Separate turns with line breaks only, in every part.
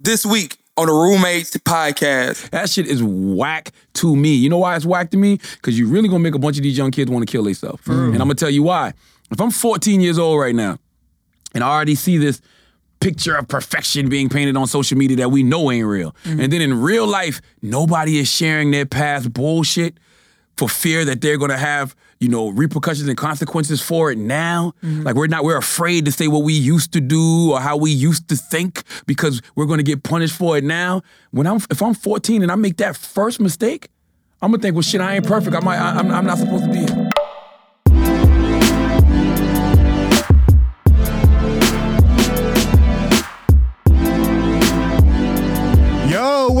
this week on the Roommates podcast.
That shit is whack to me. You know why it's whack to me? Because you really gonna make a bunch of these young kids want to kill themselves. And I'm gonna tell you why. If I'm 14 years old right now, and I already see this picture of perfection being painted on social media that we know ain't real, mm-hmm. and then in real life, nobody is sharing their past bullshit for fear that they're gonna have, you know, repercussions and consequences for it now. Mm-hmm. Like we're not, we're afraid to say what we used to do or how we used to think because we're gonna get punished for it now. When I'm, if I'm 14 and I make that first mistake, I'm gonna think, well, shit, I ain't perfect. I might, I, I'm, I'm not supposed to be here.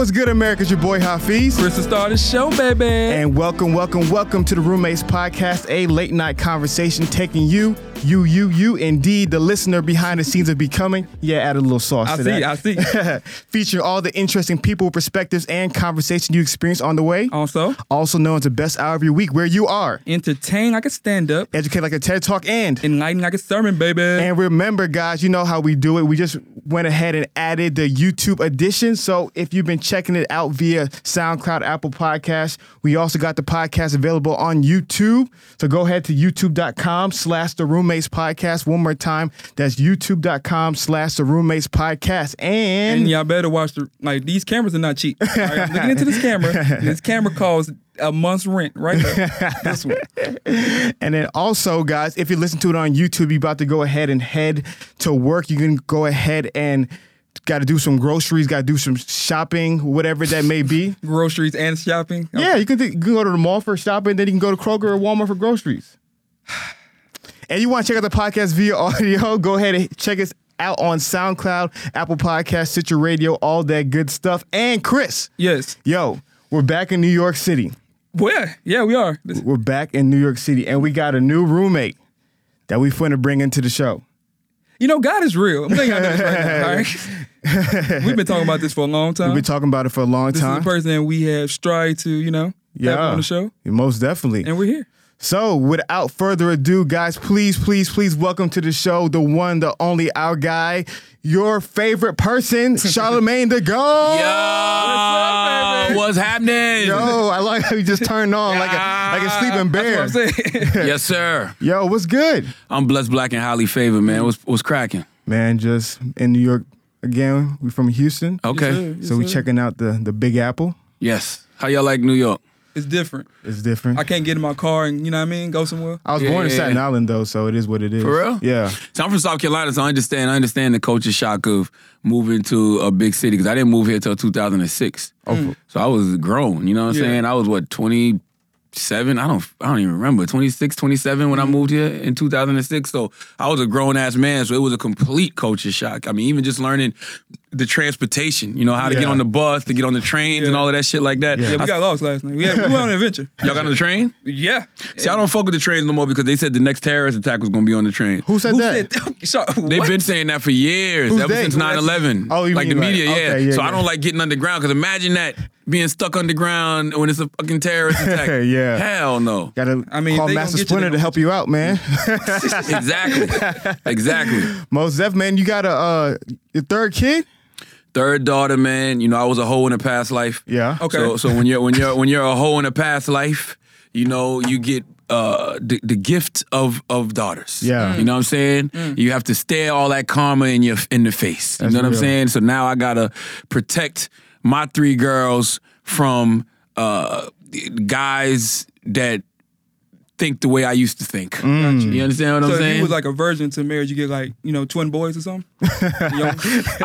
What's good, America? It's your boy Hafeez.
Chris to start the show, baby.
And welcome, welcome, welcome to the Roommates Podcast, a late night conversation taking you, you, you, you, indeed, the listener behind the scenes of becoming. Yeah, add a little sauce
I
to
see,
that.
I see. I see.
Featuring all the interesting people, perspectives, and conversation you experience on the way.
Also,
Also known as the best hour of your week, where you are.
entertain like a stand up,
Educate like a TED Talk and
enlighten like a sermon, baby.
And remember, guys, you know how we do it. We just went ahead and added the YouTube edition. So if you've been checking it out via SoundCloud, Apple Podcasts, we also got the podcast available on YouTube. So go ahead to youtube.com slash the roommates podcast. One more time. That's youtube.com slash the roommates podcast. And,
and y'all better watch the like these cameras are not cheap. All right, I'm looking into this camera. this camera costs a month's rent right there. this one.
And then also, guys, if you listen to it on YouTube, you're about to go ahead and head to work. You can go ahead and got to do some groceries, got to do some shopping, whatever that may be.
Groceries and shopping.
Yeah, you can, th- you can go to the mall for shopping, then you can go to Kroger or Walmart for groceries. And you want to check out the podcast via audio, go ahead and check us out on SoundCloud, Apple Podcasts, Stitcher Radio, all that good stuff. And Chris,
Yes.
yo, we're back in New York City.
Well, yeah, we are.
We're back in New York City, and we got a new roommate that we finna bring into the show.
You know, God is real. I'm y'all this right now. All right. We've been talking about this for a long time.
We've been talking about it for a long
this is
time.
the person that we have tried to, you know, have on the show,
most definitely.
and we're here.
So, without further ado, guys, please, please, please welcome to the show the one, the only, our guy, your favorite person, Charlamagne the Goat.
Yo, what's happening?
Yo, I like how you just turned on like a like a sleeping bear.
That's what I'm.
Yes, sir.
Yo, what's good,
I'm blessed, black, and highly favored, man. What's what's cracking?
man? Just in New York again. We from Houston,
Okay.
sir.
so we
sir.
checking out the the Big Apple.
Yes. How y'all like New York?
It's different.
It's different.
I can't get in my car and you know what I mean, go somewhere.
I was
Yeah,
born in
yeah,
Staten
yeah.
Island though, so it is what it is.
For real?
Yeah.
So I'm from South Carolina, so I understand. I understand the culture shock of moving to a big city because I didn't move here till 2006.
Oh, mm.
So I was grown. You know what I'm
Yeah.
saying? I was what 27. I don't. I don't even remember 26, 27 when I mm. moved here in 2006. So I was a grown ass man. So it was a complete culture shock. I mean, even just learning the transportation. You know how to get on the bus, to get on the trains, and all of that shit like that.
Yeah, we
I-
got lost last night. We, had, we went on an adventure.
y'all got on the train?
Yeah.
See, I don't fuck with the trains no more because they said the next terrorist attack was gonna be on the train.
Who said
Who
that?
said? Sorry,
They've been saying that for years,
Who's
ever
they?
since 9-11.
Oh, you
like
mean
the
like-
media, yeah.
okay, yeah,
So I don't like getting underground because imagine that being stuck underground when it's a fucking terrorist attack.
Yeah.
Hell no.
Gotta
I mean,
call Master
get you,
Splinter
they
to help you out, man.
exactly. exactly.
Most Def, man, you got a uh, your third kid?
Third daughter, man. You know, I was a hoe in a past life.
Yeah.
Okay.
So, so when you're when you're when you're a hoe in a past life, you know, you get uh the, the gift of of daughters.
Yeah.
You know what I'm saying? You have to stare all that karma in your in the face.
That's
you know what
real.
I'm saying? So now I gotta protect my three girls from uh guys that think the way I used to think.
Mm.
You understand what
So
I'm
if
saying?
you was like a virgin to marriage, you get like, you know, twin boys or something? Yo,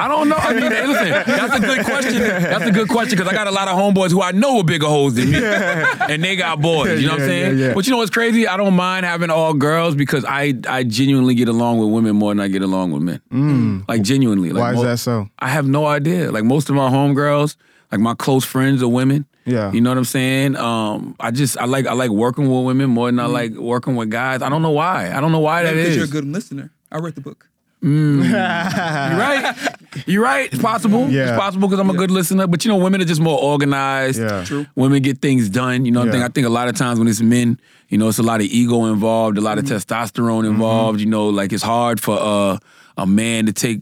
I don't know. I mean, listen, that's a good question. That's a good question because I got a lot of homeboys who I know are bigger hoes than me, and they got boys. You know what I'm saying?
yeah, yeah.
But you know what's crazy? I don't mind having all girls because I I genuinely get along with women more than I get along with men. Like genuinely. Like
Mm. Why is that so?
I have no idea. Like most of my homegirls, like my close friends are women.
Yeah.
You know what I'm saying? Um, I just I like I like working with women more than I like working with guys. I don't know why. I don't know why that is.
because you're a good listener. I read the book.
You're right. You're right. It's possible.
Yeah.
It's possible because I'm a good listener. But you know, women are just more organized.
Yeah.
True.
Women get things done. You know what I'm saying? I think a lot of times when it's men, you know, it's a lot of ego involved, a lot of testosterone involved. You know, like it's hard for uh, a man to take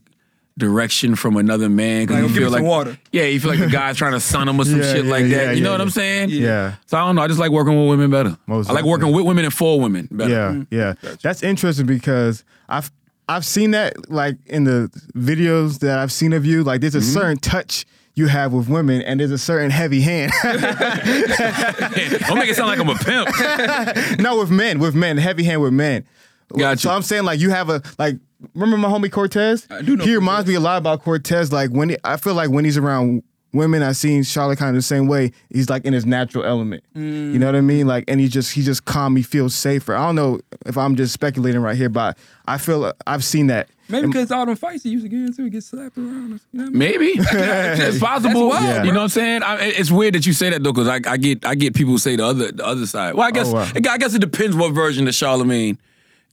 direction from another man because
Like,
you feel like
water.
yeah, you feel like the guy's trying to son him or some
Yeah,
shit
yeah,
like
yeah,
that. You
yeah,
know what. I'm saying?
Yeah.
So I don't know. I just like working with women better.
Most
I like working with women and for women better.
Yeah, yeah. That's interesting because I've I've seen that like in the videos that I've seen of you. Like there's a
Mm-hmm.
certain touch you have with women, and there's a certain heavy hand.
Don't make it sound like I'm a pimp.
no, with men, with men, heavy hand with men.
Gotcha.
So I'm saying like you have a like. Remember my homie Cortez?
I do know
He reminds
Cortez.
me a lot about Cortez. Like when he, I feel like when he's around women, I've seen Charlotte kind of the same way. He's like in his natural element. You know what I mm. mean? Like, and he just he just calm. He feels safer. I don't know if I'm just speculating right here, but I feel I've seen that.
Maybe because all them fights he used to get into, he get slapped around. You know what I mean?
Maybe it's possible.
wild,
Yeah.
You know what I'm saying? I, it's weird that you say that though, because I, I get I get people who say the other the other side. Well, I oh, guess
Oh, wow.
I guess it depends what version of Charlamagne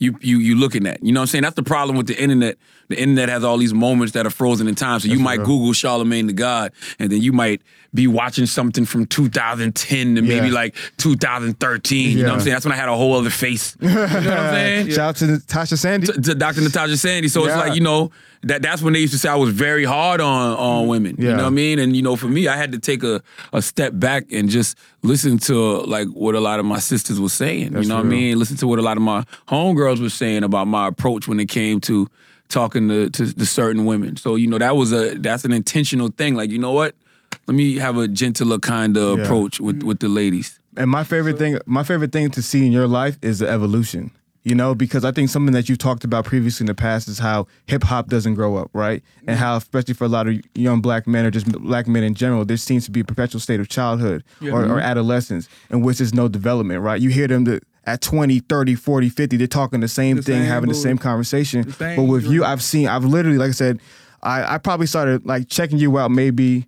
you you you looking at. You know what I'm saying? That's the problem with the internet. The internet has all these moments that are frozen in time. So you might
real.
Google Charlamagne tha God, and then you might be watching something from 2010 to maybe like 2013. You know what I'm saying? That's when I had a whole other face. You know what I'm saying?
Shout out to Natasha Sandy.
to, to Dr. Natasha Sandy. So it's like, you know, that that's when they used to say I was very hard on on women. You know what I mean? And you know, for me, I had to take a, a step back and just listen to like what a lot of my sisters were saying.
That's
you know what I mean? Listen to what a lot of my homegirls were saying about my approach when it came to talking to, to, to certain women. So, you know, that was a that's an intentional thing. Like, you know what? Let me have a gentler kind of
Yeah.
approach with, with the ladies.
And my favorite thing, my favorite thing to see in your life is the evolution. You know, because I think something that you've talked about previously in the past is how hip hop doesn't grow up, right? And mm-hmm. how, especially for a lot of young black men or just black men in general, there seems to be a perpetual state of childhood or, or mm-hmm. adolescence in which there's no development, right? You hear them that at 20, 30, 40, 50, they're talking the same
The
thing,
same
having the same conversation.
the same
But with you. I've seen, I've literally, like I said, I, I probably started like checking you out maybe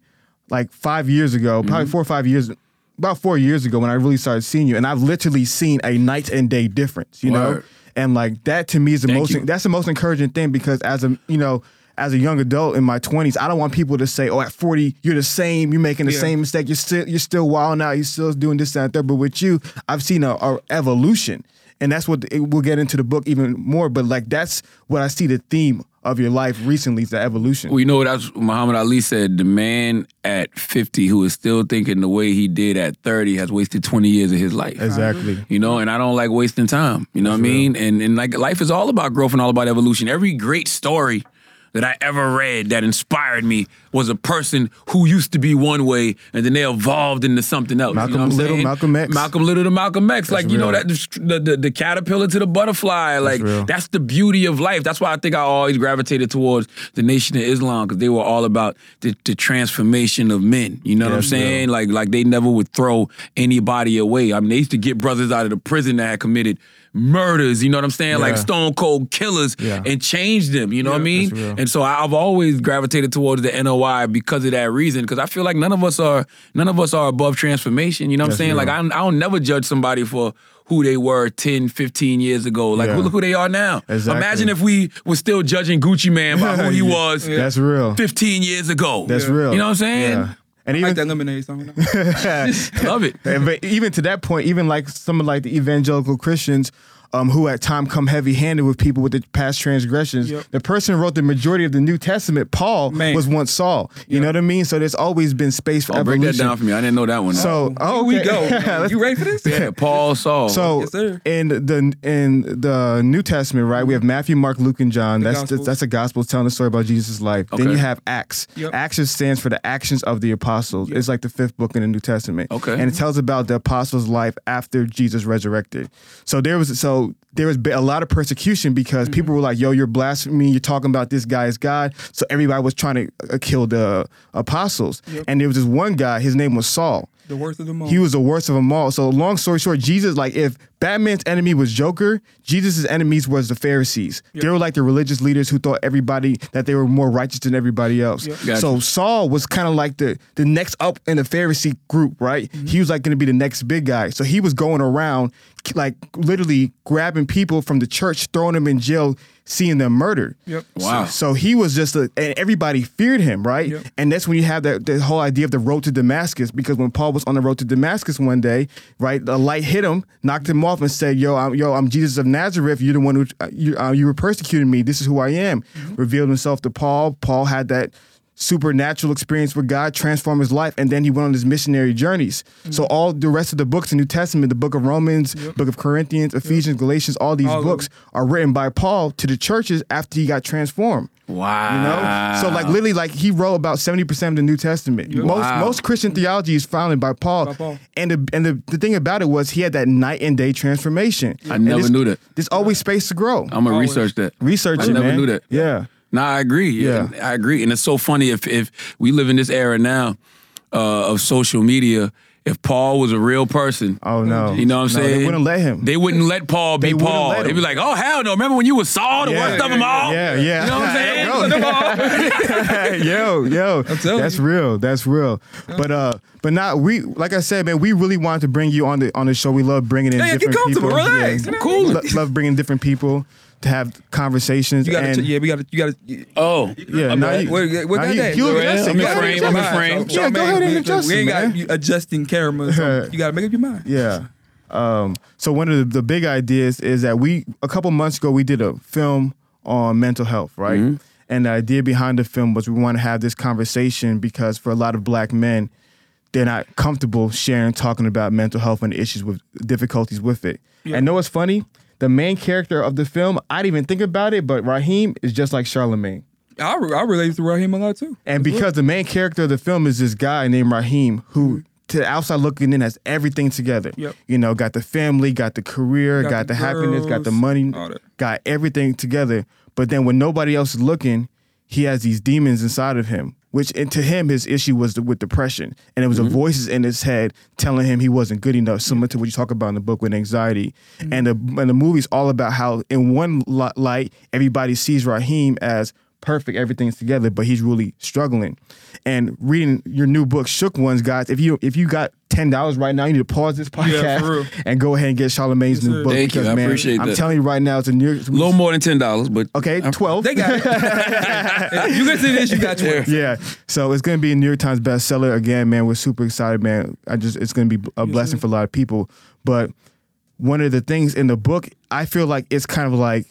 like five years ago, probably mm-hmm. four or five years, about four years ago when I really started seeing you, and I've literally seen a night and day difference. You know, and like that to me is the
Thank
most.
you.
That's the most encouraging thing because as a you know. As a young adult in my twenties, I don't want people to say, "Oh, at forty, you're the same. You're making the
Yeah.
same mistake. You're still, you're still wild now You're still doing this, and that But with you, I've seen a, a evolution, and that's what it, we'll get into the book even more. But like that's what I see the theme of your life recently is the evolution.
Well, you know what that's Muhammad Ali said. The man at 50 who is still thinking the way he did at 30 has wasted 20 years of his life.
exactly.
You know, and I don't like wasting time. You know what I mean? And and like life is all about growth and all about evolution. Every great story that I ever read that inspired me was a person who used to be one way and then they evolved into something else.
Malcolm
you know what
Little,
saying?
Malcolm X.
Malcolm Little to Malcolm X. like you know that the, the the caterpillar to the butterfly. Like
real.
that's the beauty of life. That's why I think I always gravitated towards the Nation of Islam because they were all about the, the transformation of men. You know what I'm
That's real.
saying? Like like they never would throw anybody away. I mean, they used to get brothers out of the prison that had committed murders. You know what I'm saying? Like stone cold killers
Yeah.
and change them. You know what I mean? And so I've always gravitated towards the NOI because of that reason. Because I feel like none of us are none of us are above transformation. You know what I'm saying?
real.
Like I, I don't never judge somebody for who they were 10, 15 years ago. Like
Yeah.
look who they are now.
Exactly.
Imagine if we were still judging Gucci Mane by who he
Yeah.
was
That's real.
15 years ago.
That's real.
You know what I'm saying?
And
I
even
like that lemonade song.
Love it.
But even to that point, even like some of like the evangelical Christians um, who at time come heavy handed with people with the past transgressions.
Yep.
The person who wrote the majority of the New Testament, Paul,
Man.
was once Saul. You know what I mean? So there's always been space for
Oh, break that down for me. I didn't know that one.
So oh,
Here we go. you ready for this?
yeah, Paul Saul.
So
Yes, sir.
in the in the New Testament, right, we have Matthew, Mark, Luke, and John.
The
that's
Gospels.
that's a gospel telling the story about Jesus' life. Then you have Acts.
Yep.
Acts stands for the actions of the apostles. It's like the fifth book in the New Testament.
Okay.
and it tells about the apostles' life after Jesus resurrected. So there was so there was a lot of persecution because
Mm-hmm.
people were like, "Yo, you're blaspheming. You're talking about this guy as God." So everybody was trying to uh, kill the apostles.
Yep.
And there was this one guy. His name was Saul.
The worst of them all.
He was the worst of them all. So long story short, Jesus, like if Batman's enemy was Joker, Jesus' enemies was the Pharisees. They were like the religious leaders who thought everybody that they were more righteous than everybody else.
Yep.
Gotcha.
So Saul was kind of like the the next up in the Pharisee group, right? Mm-hmm. He was like going to be the next big guy. So he was going around like literally grabbing people from the church, throwing them in jail, seeing them murdered.
Yep.
Wow.
So he was just a, and everybody feared him, right?
Yep.
And that's when you have that the whole idea of the road to Damascus, because when Paul was on the road to Damascus one day, right, the light hit him, knocked him off, and said, "Yo, I'm, yo, I'm Jesus of Nazareth. You're the one who uh, you, uh, you were persecuting me. This is who I am." Revealed himself to Paul. Paul had that supernatural experience with God, transformed his life, and then he went on his missionary journeys. So mm. all the rest of the books in New Testament, the book of Romans, book of Corinthians, Ephesians, Galatians, all these
All of
books are written by Paul to the churches after he got transformed.
Wow.
You know, so like literally, like he wrote about seventy percent of the New Testament. Most
Wow.
most Christian mm. theology is founded by Paul.
By Paul.
And the and the, the thing about it was he had that night and day transformation.
I
And
never
this-
knew that.
There's always space to grow.
I'm gonna research that.
Research
I
it, I
never
man.
knew that.
Yeah.
Nah, I agree.
Yeah.
Yeah, I agree. And it's so funny if if we live in this era now uh, of social media. If Paul was a real person,
Oh no.
you know what I'm
No,
saying?
They wouldn't let him.
They wouldn't let Paul be
They
Paul. They'd be like, "Oh hell no! Remember when you was Saul, the
Yeah,
worst of them all?
yeah, yeah.
You know what I'm saying?
yo, yo, that's
you.
real. That's real. But uh, but not we. Like I said, man, we really wanted to bring you on the on the show. We love bringing in
Yeah, get
different
comfortable,
people.
relax.
Yeah.
Cool.
Lo- love bringing different people have conversations.
You gotta,
and
yeah, we gotta, you gotta.
Oh,
yeah, now you,
What, what
now
got
you-
that?
you
Go
adjust
ahead.
it.
I'm
Go
in
ahead
frame,
and
I'm in
adjust it.
frame.
Yeah, go ahead and
we-
adjust
We
it,
ain't
man.
got you adjusting cameras. so you gotta make up your mind.
Yeah. Um, so one of the, the big ideas is that we a couple months ago we did a film on mental health, right?
Mm-hmm.
And the idea behind the film was we want to have this conversation because for a lot of black men, they're not comfortable sharing, talking about mental health and issues with difficulties with it. And know what's funny? The main character of the film, I didn't even think about it, but Raheem is just like Charlemagne.
I, re- I relate to Raheem a lot too.
And because the main character of the film is this guy named Raheem, who to the outside looking in has everything together.
Mm-hmm. Yep.
You know, got the family, got the career, got,
Got
the,
the
happiness, got the money, got everything together. But then when nobody else is looking, he has these demons inside of him. Which and to him, his issue was the, with depression, and it was the mm-hmm. voices in his head telling him he wasn't good enough, similar to what you talk about in the book with anxiety. Mm-hmm. And the and the movie's all about how, in one light, everybody sees Raheem as perfect, everything's together, but he's really struggling. And reading your new book, Shook Ones, guys, if you if you got ten dollars right now, you need to pause this
Yeah,
podcast and go ahead and get Charlamagne's
Yes,
new book.
Thank you.
because,
I
man,
appreciate
I'm
that.
telling you right now, it's a new
a little more than ten dollars, but
Okay, twelve.
They got it. you listen to this, you got twelve.
yeah. So it's gonna be a New York Times bestseller again, man. We're super excited, man. I just it's gonna be a blessing for a lot of people. But one of the things in the book, I feel like it's kind of like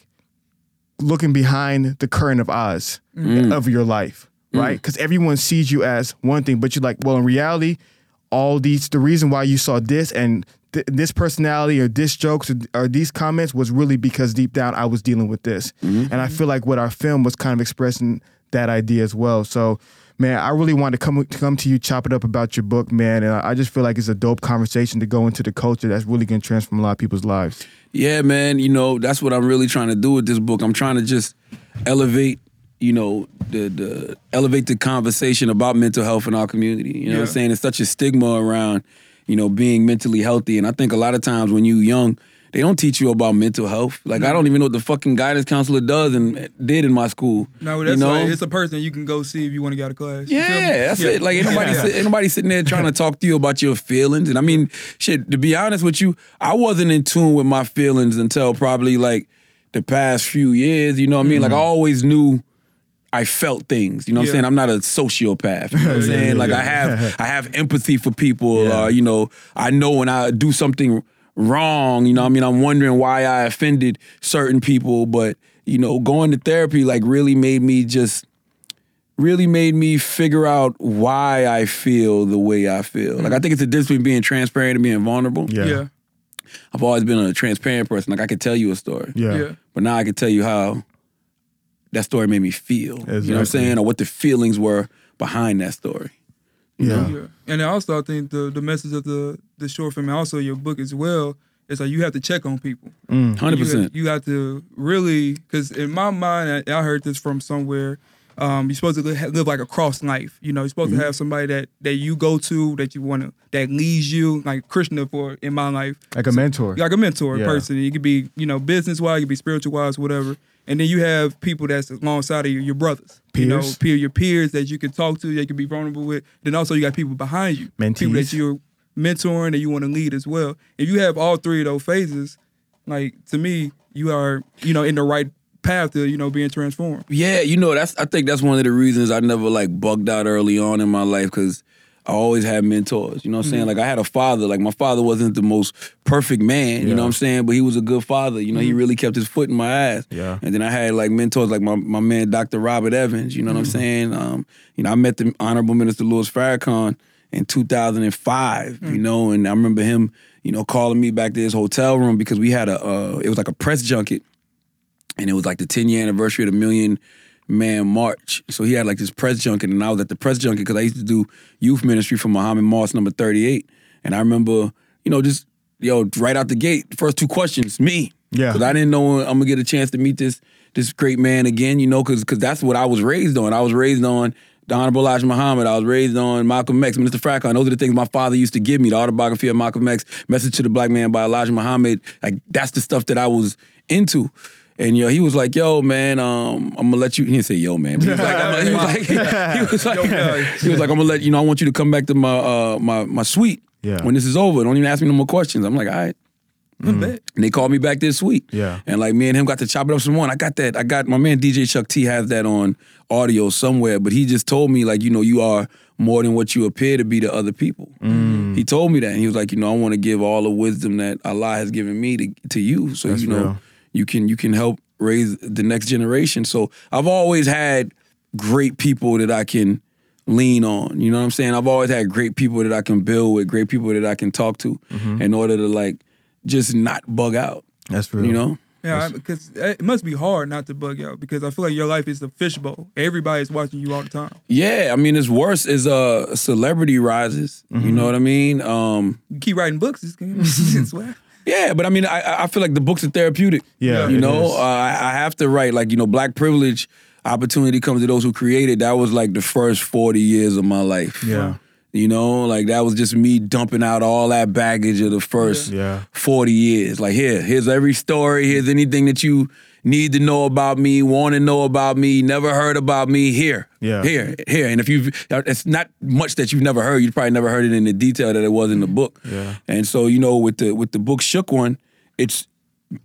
looking behind the curtain of Oz mm. of your life, mm. right? Because everyone sees you as one thing, but you're like, well, in reality, all these the reason why you saw this and th- this personality or this jokes or, or these comments was really because deep down I was dealing with this, mm-hmm. and I feel like what our film was kind of expressing that idea as well. So. Man, I really wanted to come to come to you, chop it up about your book, man, and I just feel like it's a dope conversation to go into the culture that's really going to transform a lot of people's lives.
Yeah, man, you know, that's what I'm really trying to do with this book. I'm trying to just elevate, you know, the the elevate the conversation about mental health in our community. You know what I'm saying? It's such a stigma around, you know, being mentally healthy. And I think a lot of times when you young, they don't teach you about mental health. Like I don't even know what the fucking guidance counselor does and did in my school.
No, that's
you know?
like it's a person you can go see if you want to get out of class. You feel me?
Yeah, that's it. Like ain't nobody,
Yeah.
sit, ain't nobody sitting there trying to talk to you about your feelings. And I mean, shit. To be honest with you, I wasn't in tune with my feelings until probably like the past few years. You know what I mean? Like I always knew. I felt things, you know what I'm saying? I'm not a sociopath. You know what I'm saying? Like I have I have empathy for people.
Yeah.
Uh, you know, I know when I do something wrong, you know what I mean? I'm wondering why I offended certain people, but you know, going to therapy like really made me just really made me figure out why I feel the way I feel. Like I mm. think it's a difference between being transparent and being vulnerable.
Yeah.
Yeah.
I've always been a transparent person. Like I could tell you a story.
Yeah.
Yeah.
But now I can tell you how that story made me feel. You know what I'm saying? Or what the feelings were behind that story.
Yeah.
Yeah. And then also I think the the message of the the short film and also your book as well is like you have to check on people.
Mm.
Hundred
You,
percent.
you got to really because in my mind I, I heard this from somewhere. Um, you're supposed to live, live like a cross life. You know, you're supposed
Mm-hmm.
to have somebody that that you go to that you want to that leads you like Krishna for in my life.
Like a mentor.
like a mentor
Yeah.
person. It could be, you know, business wise, it could be spiritual wise, whatever. And then you have people that's alongside of you, your brothers. You know, peer, your peers that you can talk to, that you can be vulnerable with. Then also you got people behind you. People that you're mentoring and you want to lead as well. If you have all three of those phases, like to me, you are, you know, in the right path to you know being transformed.
Yeah, you know that's. I think that's one of the reasons I never like bugged out early on in my life because I always had mentors. You know what I'm saying? Like I had a father. Like my father wasn't the most perfect man. You know what I'm saying? But he was a good father. You know, he really kept his foot in my ass.
Yeah.
And then I had like mentors like my my man Dr. Robert Evans. You know what I'm saying? Um, you know, I met the Honorable Minister Louis Farrakhan in 2005. You know, and I remember him. You know, calling me back to his hotel room because we had a. Uh, it was like a press junket and it was like the 10 year anniversary of the Million Man March. So he had like this press junket, and I was at the press junket because I used to do youth ministry for Muhammad Mosque number 38. And I remember, you know, just, yo, right out the gate, first two questions, me.
Yeah.
Because I didn't know I'm gonna get a chance to meet this this great man again, you know, because cause that's what I was raised on. I was raised on the Honorable Elijah Muhammad. I was raised on Malcolm X, Minister Farrakhan. Those are the things my father used to give me. The autobiography of Malcolm X, Message to the Black Man by Elijah Muhammad. Like that's the stuff that I was into. And yo, he was like, "Yo, man, um, I'm gonna let you." He didn't say "Yo, man," but he was like, I'm, he was like, he was like,
Yo,
he was like, "I'm gonna let you know. I want you to come back to my uh, my my suite
Yeah.
when this is over. Don't even ask me no more questions." I'm like, "All right."
I bet.
And they called me back this week.
Yeah.
And like me and him got to chop it up some more. And I got that. I got my man DJ Chuck T has that on audio somewhere, but he just told me like, you know, you are more than what you appear to be to other people.
Mm.
He told me that. And he was like, you know, I want to give all the wisdom that Allah has given me to to you. So
That's
you know,
real.
You can you can help raise the next generation. So I've always had great people that I can lean on. You know what I'm saying? I've always had great people that I can build with, great people that I can talk to
Mm-hmm.
in order to like just not bug out.
That's real.
You know?
Yeah, because it must be hard not to bug out because I feel like your life is a fishbowl. Everybody's watching you all the time.
Yeah, I mean it's worse as uh celebrity rises. You
Mm-hmm.
know what I mean? Um
You keep writing books. It's, it's what?
Yeah, but I mean I I feel like the books are therapeutic.
Yeah,
You know, uh, I, I have to write like, you know, black privilege opportunity comes to those who create it. That was like the first 40 years of my life.
Yeah.
You know, like that was just me dumping out all that baggage of the first
Yeah.
40 years. Like here, here's every story, here's anything that you need to know about me, want to know about me, never heard about me, here.
Yeah.
Here, here. And if you've it's not much that you've never heard, you probably never heard it in the detail that it was in the book.
Yeah.
And so, you know, with the with the book Shook One, it's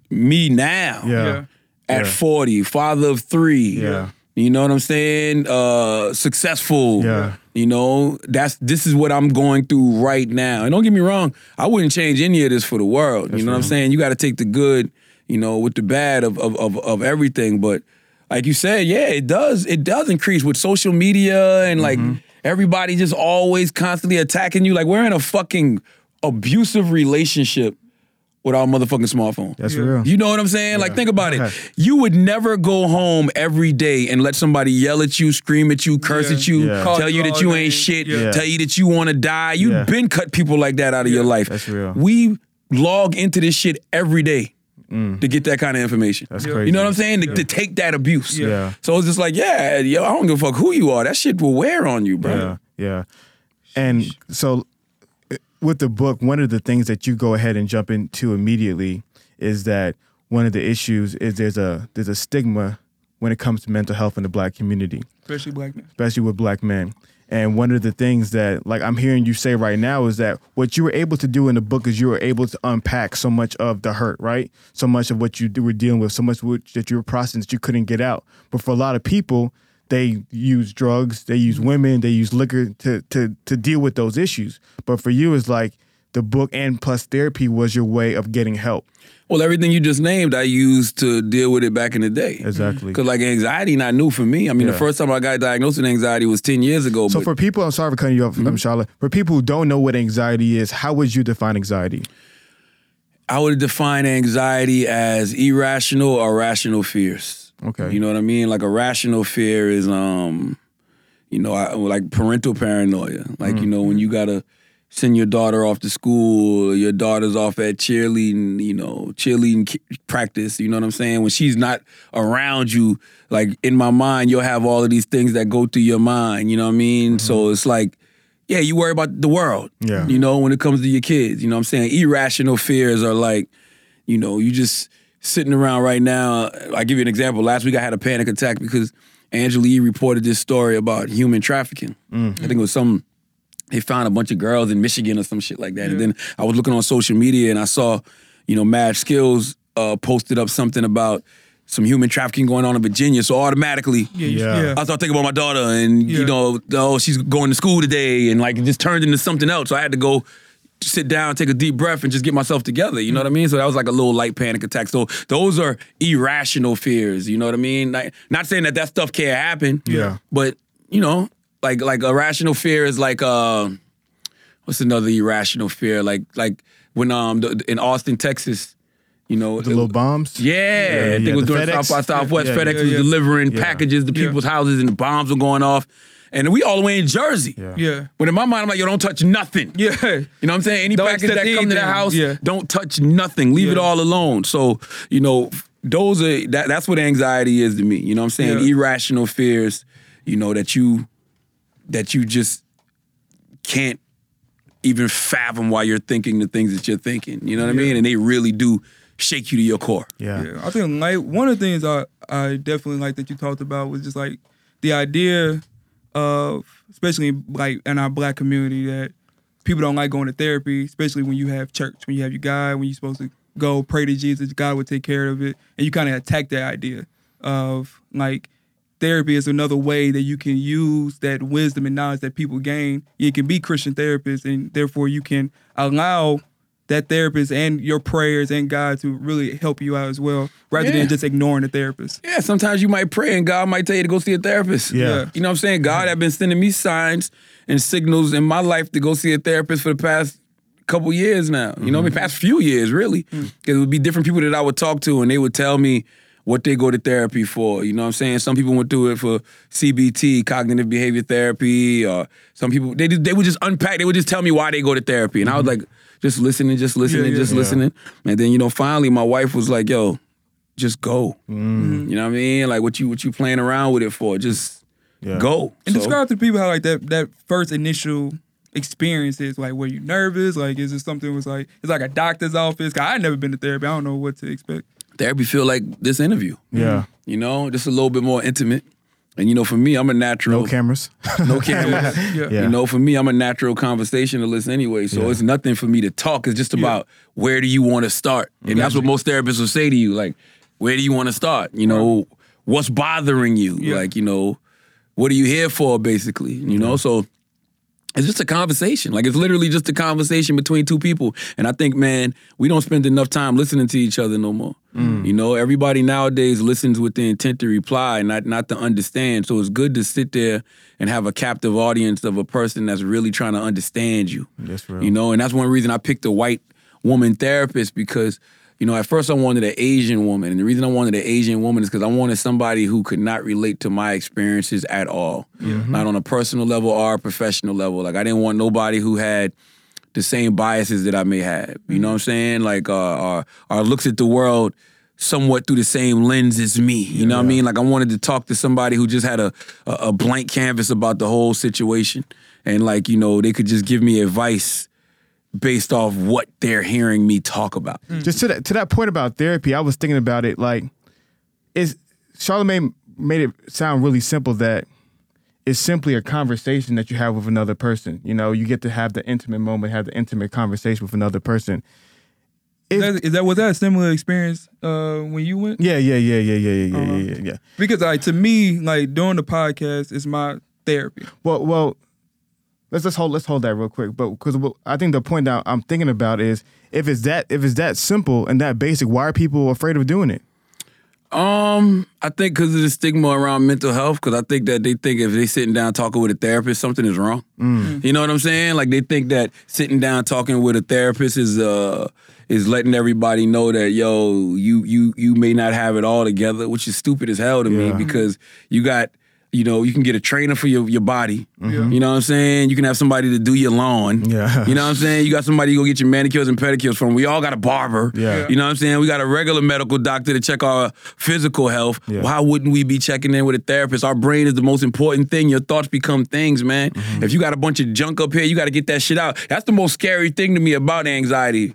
me now
Yeah.
Yeah.
at
Yeah.
40, father of three.
Yeah.
You know what I'm saying? Uh successful.
Yeah.
You know, that's this is what I'm going through right now. And don't get me wrong, I wouldn't change any of this for the world. you know what I'm saying? You got to take the good, you know, with the bad of, of of of everything. But like you said, yeah, it does. It does increase with social media and like
Mm-hmm.
everybody just always constantly attacking you. Like we're in a fucking abusive relationship with our motherfucking smartphone.
That's
Yeah.
real.
You know what I'm saying? Like, think about it. You would never go home every day and let somebody yell at you, scream at you, curse
Yeah.
at you,
Yeah.
Tell
you
you that you ain't shit,
Yeah.
tell you that you want to die. You've
Yeah.
been cut people like that out of your life.
That's real.
We log into this shit every day to get that kind of information.
Mm. That's
Yeah.
crazy.
You know what I'm saying? To, to take that abuse.
Yeah.
Yeah.
So it's just like, yeah, yo, I don't give a fuck who you are. That shit will wear on you, bro.
Yeah, yeah. And so with the book, one of the things that you go ahead and jump into immediately is that one of the issues is there's a there's a stigma when it comes to mental health in the black community,
Especially black men.
especially with black men. And one of the things that like I'm hearing you say right now is that what you were able to do in the book is you were able to unpack so much of the hurt, right? So much of what you were dealing with, so much that you were processing that you couldn't get out. But for a lot of people, they use drugs, they use mm-hmm. women, they use liquor to to to deal with those issues. But for you, it's like the book and plus therapy was your way of getting help.
Well, everything you just named, I used to deal with it back in the day.
Exactly.
Because like anxiety, not new for me. I mean,
Yeah.
the first time I got diagnosed with anxiety was ten years ago.
So
but
for people, I'm sorry for cutting you off,
Mm-hmm.
Charlotte. For people who don't know what anxiety is, how would you define anxiety?
I would define anxiety as irrational or rational fears.
Okay.
You know what I mean? Like a rational fear is, um, you know, I, like parental paranoia. Like you know when you gotta send your daughter off to school, your daughter's off at cheerleading, you know, cheerleading practice. You know what I'm saying? When she's not around you, like in my mind, you'll have all of these things that go through your mind. You know what I mean? So mm-hmm. it's like. Yeah, you worry about the world.
Yeah.
You know, when it comes to your kids. You know what I'm saying? Irrational fears are like, you know, you just sitting around right now. I'll give you an example. Last week I had a panic attack because Angela Yee reported this story about human trafficking. I mm-hmm. think it was some they found a bunch of girls in Michigan or some shit like that. And then I was looking on social media and I saw, you know, Mad Skillz uh, posted up something about some human trafficking going on in Virginia. So automatically,
Yeah,
Yeah.
yeah.
I started thinking about my daughter, and
Yeah.
you know, oh, she's going to school today, and like it just turned into something else. So I had to go sit down, take a deep breath, and just get myself together. You know what I mean? So that was like a little light panic attack. So those are irrational fears. You know what I mean? Like, not saying that that stuff can't happen.
Yeah.
But you know, like like a rational fear is like uh, what's another irrational fear? Like like when um the, in Austin, Texas. You know,
The little bombs.
yeah, I think
yeah,
it was
the
during
FedEx.
South by Southwest.
Yeah,
FedEx
yeah,
was delivering
Yeah.
packages to
Yeah.
people's houses, and the bombs were going off. And we all the way in Jersey.
Yeah.
Yeah.
But in my mind, I'm like, yo, don't touch nothing.
Yeah.
You know what I'm saying? Any
Don't
package that
accept
come to the house,
Yeah.
don't touch nothing. Leave it all alone. So, you know, those are that that's what anxiety is to me. You know what I'm saying?
Yeah.
Irrational fears, you know, that you that you just can't even fathom why you're thinking the things that you're thinking. You know what I mean? And they really do shake you to your core.
Yeah.
Yeah, I think like one of the things I I definitely like that you talked about was just like the idea of especially like in our black community that people don't like going to therapy, especially when you have church, when you have your guy, when you're supposed to go pray to Jesus, God will take care of it, and you kind of attack that idea of like therapy is another way that you can use that wisdom and knowledge that people gain. You can be Christian therapists, and therefore you can allow that therapist and your prayers and God to really help you out as well, rather
Yeah.
than just ignoring the therapist.
Yeah, sometimes you might pray and God might tell you to go see a therapist.
Yeah.
You know what I'm saying? God have been sending me signs and signals in my life to go see a therapist for the past couple years now. You know what I mean? Mm-hmm. Past few years, really. Mm. Because it would be different people that I would talk to and they would tell me what they go to therapy for. You know what I'm saying? Some people went through it for CBT, cognitive behavior therapy, or some people they they would just unpack. They would just tell me why they go to therapy, and I was like, just listening, just listening,
yeah,
just
yeah.
listening. And then you know, finally, my wife was like, "Yo, just go."
Mm.
You know what I mean? Like what you what you playing around with it for? Just
Yeah.
go.
And
So-
describe to people how like that that first initial experience is. Like, were you nervous? Like, is it something was like it's like a doctor's office? 'Cause I had never been to therapy. I don't know what to expect.
Therapy feel like this interview.
Yeah.
You know, just a little bit more intimate. And you know, for me, I'm a natural.
No cameras.
No cameras.
Yeah.
Yeah.
You know, for me, I'm a natural conversationalist anyway. So
Yeah.
it's nothing for me to talk. It's just about where do you want to start? And that's what most therapists will say to you. Like, where do you want to start? You know, what's bothering you?
Yeah.
Like, you know, what are you here for, basically? You know, so it's just a conversation. Like it's literally just a conversation between two people. And I think, man, we don't spend enough time listening to each other no more. Mm. You know, everybody nowadays listens with the intent to reply, not not to understand. So it's good to sit there and have a captive audience of a person that's really trying to understand you.
That's real.
You know, and that's one reason I picked a white woman therapist because, you know, at first I wanted an Asian woman. And the reason I wanted an Asian woman is because I wanted somebody who could not relate to my experiences at all. Not on a personal level or a professional level. Like I didn't want nobody who had the same biases that I may have. You know what I'm saying? Like uh, or, or looks at the world somewhat through the same lens as me. You know what I mean? Like I wanted to talk to somebody who just had a, a a blank canvas about the whole situation, and like you know they could just give me advice based off what they're hearing me talk about.
Just to that to that point about therapy, I was thinking about it like is Charlamagne made it sound really simple that it's simply a conversation that you have with another person. You know, you get to have the intimate moment, have the intimate conversation with another person.
Is that, is that was that a similar experience uh, when you went?
Yeah, yeah, yeah, yeah, yeah, yeah,
Uh-huh.
yeah, yeah, yeah.
Because like to me, like doing the podcast is my therapy.
Well, well, let's let's hold let's hold that real quick. But because I think the point that I'm thinking about is if it's that if it's that simple and that basic, why are people afraid of doing it?
Um, I think because of the stigma around mental health, because I think that they think if they're sitting down talking with a therapist, something is wrong. You know what I'm saying? Like they think that sitting down talking with a therapist is uh is letting everybody know that yo you you you may not have it all together, which is stupid as hell to me because you got. You know, you can get a trainer for your, your body. You know what I'm saying? You can have somebody to do your lawn.
Yeah.
You know what I'm saying? You got somebody to go get your manicures and pedicures from. We all got a barber.
Yeah.
You know what I'm saying? We got a regular medical doctor to check our physical health.
Yeah.
Why wouldn't we be checking in with a therapist? Our brain is the most important thing. Your thoughts become things, man.
Mm-hmm.
If you got a bunch of junk up here, you got to get that shit out. That's the most scary thing to me about anxiety.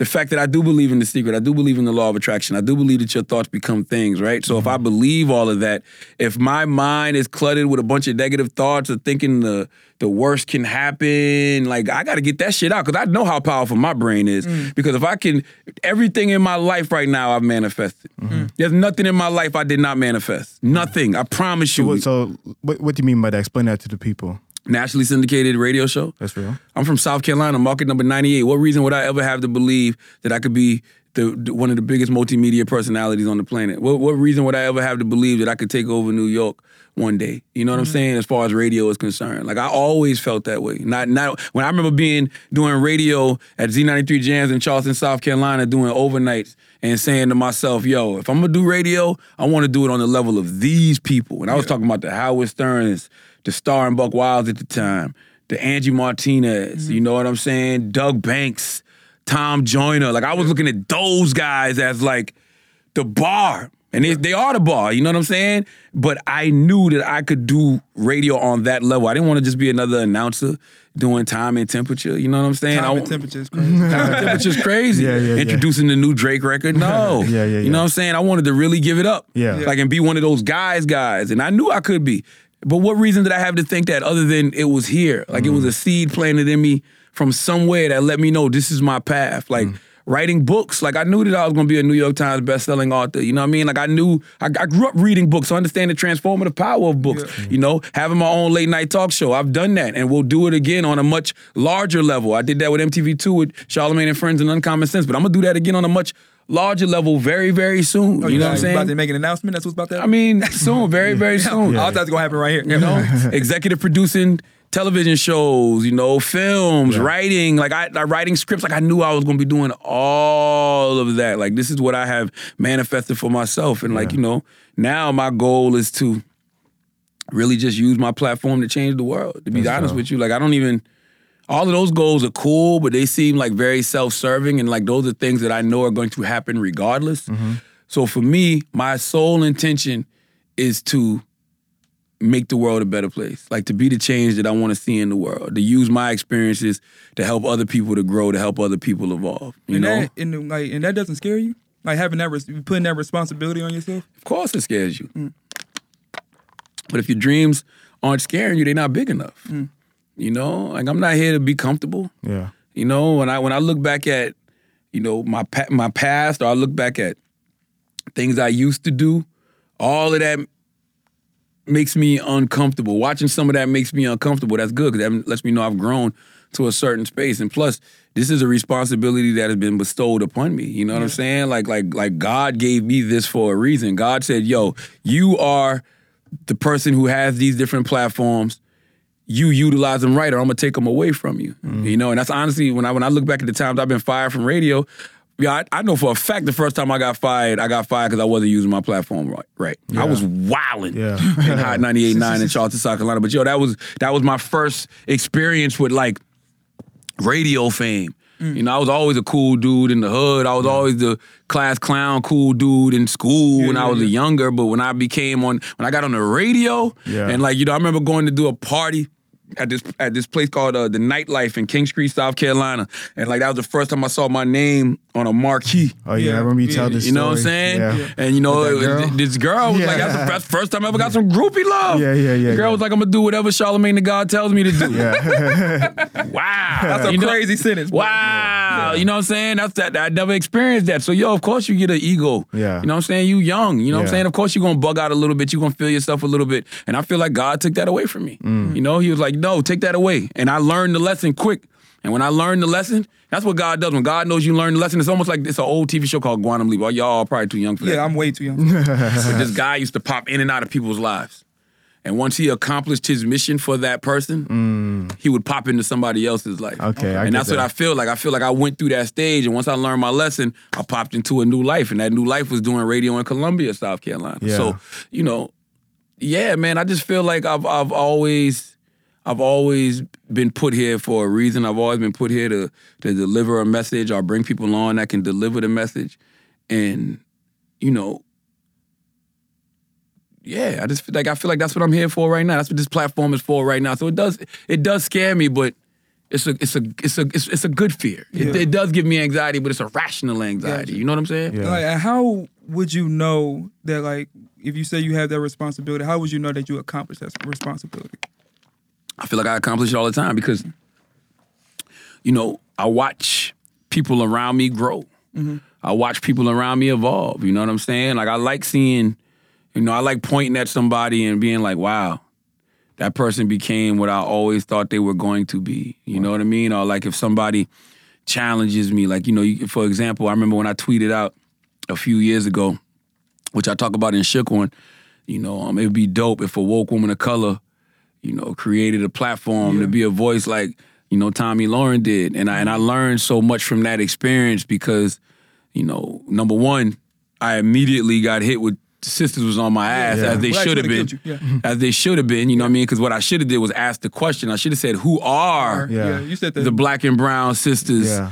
The fact that I do believe in the secret, I do believe in the law of attraction, I do believe that your thoughts become things, right? So if I mm-hmm. believe all of that, if my mind is cluttered with a bunch of negative thoughts of thinking the the worst can happen, like I got to get that shit out because I know how powerful my brain is. Mm. Because if I can, everything in my life right now I've manifested. Mm-hmm. Mm-hmm. There's nothing in my life I did not manifest. Nothing. I promise you.
What, so what, what do you mean by that? Explain that to the people.
Nationally syndicated radio show.
That's real.
I'm from South Carolina, market number 98. What reason would I ever have to believe that I could be the, the- one of the biggest multimedia personalities on the planet? What, what reason would I ever have to believe that I could take over New York one day? You know what I'm mm. saying? As far as radio is concerned, like I always felt that way. Not not when I remember being doing radio at Z93 Jamz in Charleston, South Carolina, doing overnights and saying to myself, "Yo, if I'm gonna do radio, I want to do it on the level of these people." And I was talking about the Howard Sterns, the Star and Buck Wilds at the time, the Angie Martinez. Mm-hmm. You know what I'm saying? Doug Banks, Tom Joyner. Like I was looking at those guys as like the bar. And they, they are the bar, you know what I'm saying? But I knew that I could do radio on that level. I didn't want to just be another announcer doing time and temperature, you know what I'm saying? I
Time and
wa-
temperature is crazy.
Time and temperature's crazy.
Yeah, yeah, yeah.
Introducing the new Drake record. No.
Yeah, yeah,
You know what I'm saying? I wanted to really give it up.
Yeah. Yeah.
Like and be one of those guys, guys. And I knew I could be. But what reason did I have to think that other than it was here? Like it was
Mm.
a seed planted in me from somewhere that let me know this is my path. Like
Mm.
writing books. Like I knew that I was gonna be a New York Times best-selling author. You know what I mean? Like I knew I, I grew up reading books, so I understand the transformative power of books. You know, having my own late night talk show. I've done that, and we'll do it again on a much larger level. I did that with MTV2 with Charlamagne and Friends and Uncommon Sense, but I'm gonna do that again on a much larger level very, very soon.
Oh,
you know what I'm saying?
About to make an announcement. That's what's about to Happen?
I mean, soon, very, very soon.
I thought it gonna happen right here.
You know, executive producing television shows, you know, films, writing, like I, I writing scripts. Like I knew I was gonna be doing all of that. Like this is what I have manifested for myself, and like you know, now my goal is to really just use my platform to change the world. To be honest with you, like I don't even. All of those goals are cool, but they seem like very self-serving, and like those are things that I know are going to happen regardless. Mm-hmm. So for me, my sole intention is to make the world a better place. Like to be the change that I want to see in the world. To use my experiences to help other people to grow, to help other people evolve. You
and
know,
that and like and that doesn't scare you. Like having that res- putting that responsibility on yourself.
of course it scares you. Mm. But if your dreams aren't scaring you, they're not big enough. Mm. You know, like I'm not here to be comfortable.
Yeah.
You know, when I when I look back at, you know, my pa- my past, or I look back at things I used to do, all of that makes me uncomfortable. Watching some of that makes me uncomfortable. That's good because that lets me know I've grown to a certain space. And plus, this is a responsibility that has been bestowed upon me. You know what I'm saying? Like like like God gave me this for a reason. God said, "Yo, you are the person who has these different platforms." You utilize them right or I'm gonna take them away from you. Mm-hmm. You know, and that's honestly when I when I look back at the times I've been fired from radio, yeah, I, I know for a fact the first time I got fired, I got fired because I wasn't using my platform right. Right, I was wilding
Yeah.
in Hot 98.9 in Charleston, South Carolina. But yo, that was that was my first experience with like radio fame. Mm. You know, I was always a cool dude in the hood. I was always the class clown, cool dude in school when I was a younger. But when I became on, when I got on the radio,
Yeah.
and like you know, I remember going to do a party at this at this place called uh, the Nightlife in King Street, South Carolina, and like that was the first time I saw my name on a marquee.
Oh yeah,
Yeah.
I remember you
Yeah.
tell this.
You know what I'm saying?
Yeah.
And you know,
With that
it this girl was like, that's the best, first time I ever got some groupie love.
Yeah, yeah, yeah,
The girl
yeah.
was like, I'm gonna do whatever Charlamagne tha God tells me to do.
Yeah.
Wow.
That's a
You know-
crazy sentence. bro.
Wow. You know what I'm saying? That's that I never experienced that. So yo, of course you get an ego.
Yeah.
You know what I'm saying? You young. You know what I'm saying? Of course you're gonna bug out a little bit. You're gonna feel yourself a little bit. And I feel like God took that away from me.
Mm.
You know, he was like, no, take that away. And I learned the lesson quick. And when I learned the lesson, that's what God does. When God knows you learn the lesson, it's almost like it's an old TV show called Quantum Leap. Well, y'all are probably too young for that.
Yeah, I'm way too young.
But this guy used to pop in and out of people's lives. And once he accomplished his mission for that person, he would pop into somebody else's life.
Mm. Okay,
and that's what. I feel like. I feel like I went through that stage, and once I learned my lesson, I popped into a new life, and that new life was doing radio in Columbia, South Carolina.
Yeah.
So, you know, yeah, man, I just feel like I've I've always I've always been put here for a reason. I've always been put here to to deliver a message or bring people on that can deliver the message. And, you know, yeah, I just feel like I feel like that's what I'm here for right now. That's what this platform is for right now. So it does it does scare me, but it's a it's a it's a it's, it's a good fear. It,
Yeah.
it does give me anxiety, but it's a rational anxiety.
Gotcha.
You know what I'm saying?
Yeah.
Like, how would you know that, like, if you say you have that responsibility, how would you know that you accomplished that responsibility?
I feel like I accomplish it all the time because, you know, I watch people around me grow. I watch people around me evolve. You know what I'm saying? Like I like seeing, you know, I like pointing at somebody and being like, wow, that person became what I always thought they were going to be. You know what I mean? Or like if somebody challenges me, like, you know, you, for example, I remember when I tweeted out a few years ago, which I talk about in Shook One, you know, um, it would be dope if a woke woman of color you know, created a platform to be a voice like, you know, Tomi Lahren did. And I and I mm-hmm. learned so much from that experience because, you know, number one, I immediately got hit with sisters was on my ass
Yeah.
as they
Blacks
should have been.
Yeah.
As they should have been, you know what I mean? Because what I should have did was ask the question. I should have said, who are
Yeah.
you said that.
the black and brown sisters,
Yeah.